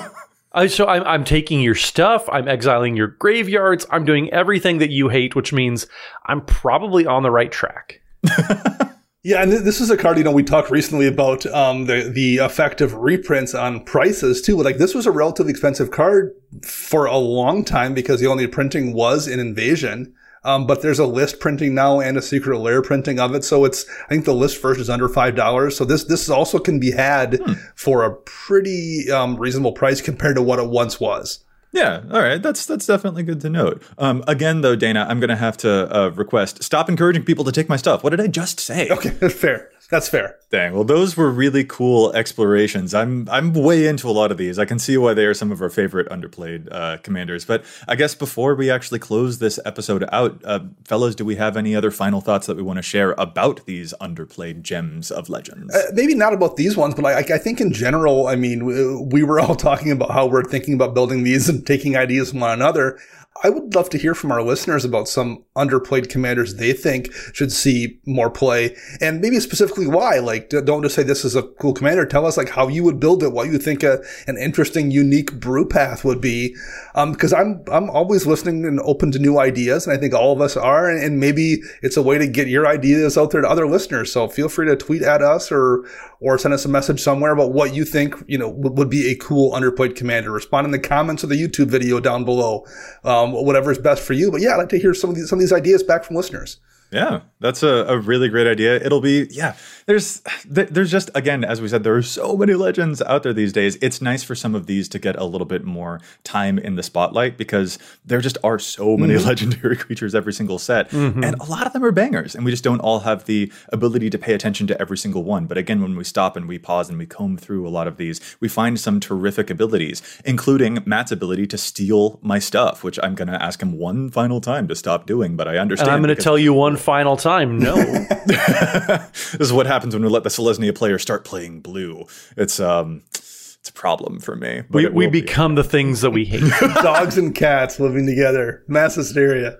I, (laughs) so I'm, I'm taking your stuff. I'm exiling your graveyards. I'm doing everything that you hate, which means I'm probably on the right track. (laughs) Yeah, and this is a card, you know, we talked recently about um, the the effect of reprints on prices too. Like this was a relatively expensive card for a long time because the only printing was in Invasion. Um, but there's a list printing now and a secret lair printing of it. So it's, I think the list version is under $5. So this, this also can be had for a pretty, um, reasonable price compared to what it once was. Yeah, all right. That's that's definitely good to note. Um, again, though, Dana, I'm gonna have to uh, request stop encouraging people to take my stuff. What did I just say? Okay, (laughs) fair. That's fair. Dang. Well, those were really cool explorations. I'm I'm way into a lot of these. I can see why they are some of our favorite underplayed uh, commanders. But I guess before we actually close this episode out, uh, fellows, do we have any other final thoughts that we want to share about these underplayed gems of legends? Uh, maybe not about these ones, but I, I think in general, I mean, we, we were all (laughs) talking about how we're thinking about building these and taking ideas from one another. I would love to hear from our listeners about some underplayed commanders they think should see more play and maybe specifically why. Like, don't just say this is a cool commander. Tell us like how you would build it, what you think a, an interesting, unique brew path would be. Um, cause I'm, I'm always listening and open to new ideas. And I think all of us are. And, and maybe it's a way to get your ideas out there to other listeners. So feel free to tweet at us or, or send us a message somewhere about what you think, you know, would, would be a cool underplayed commander. Respond in the comments of the YouTube video down below. Um, Um, whatever is best for you. But yeah, I'd like to hear some of these, some of these ideas back from listeners. Yeah, that's a, a really great idea. It'll be yeah. There's there's just again as we said there are so many legends out there these days. It's nice for some of these to get a little bit more time in the spotlight because there just are so many mm-hmm. legendary (laughs) creatures every single set, mm-hmm. and a lot of them are bangers, and we just don't all have the ability to pay attention to every single one. But again, when we stop and we pause and we comb through a lot of these, we find some terrific abilities, including Matt's ability to steal my stuff, which I'm going to ask him one final time to stop doing. But I understand. And I'm going to tell you one final time no. (laughs) this is what happens when we let the Selesnya player start playing blue. It's um it's a problem for me. We, we become be. the things that we hate. (laughs) Dogs and cats living together. Mass hysteria.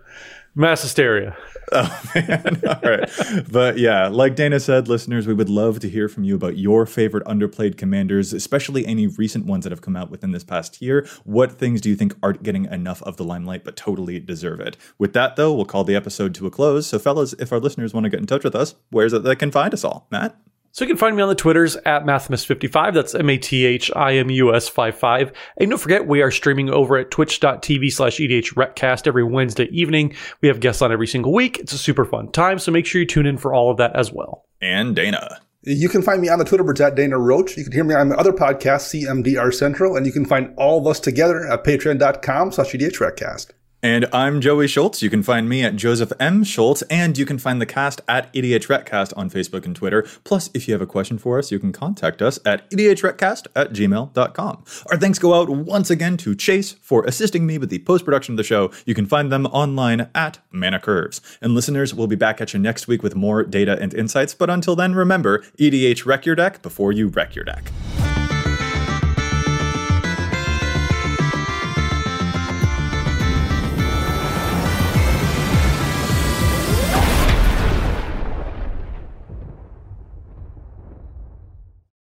Mass hysteria. (laughs) Oh man. (laughs) All right. But yeah, like Dana said, listeners, we would love to hear from you about your favorite underplayed commanders, especially any recent ones that have come out within this past year. What things do you think aren't getting enough of the limelight but totally deserve it? With that though, we'll call the episode to a close. So fellas, if our listeners want to get in touch with us, where's it they can find us all? Matt? So you can find me on the Twitters at Mathimus55. That's M A T H I M U S 55. And don't forget, we are streaming over at twitch.tv slash EDHRECast every Wednesday evening. We have guests on every single week. It's a super fun time. So make sure you tune in for all of that as well. And Dana. You can find me on the Twitter at Dana Roach. You can hear me on the other podcast, CMDR Central. And you can find all of us together at patreon.com slash EDHRECast. And I'm Joey Schultz. You can find me at Joseph M. Schultz, and you can find the cast at EDHRECast on Facebook and Twitter. Plus, if you have a question for us, you can contact us at EDHRECast at gmail.com. Our thanks go out once again to Chase for assisting me with the post production of the show. You can find them online at Mana Curves. And listeners, we'll be back at you next week with more data and insights. But until then, remember EDH wreck your deck before you wreck your deck.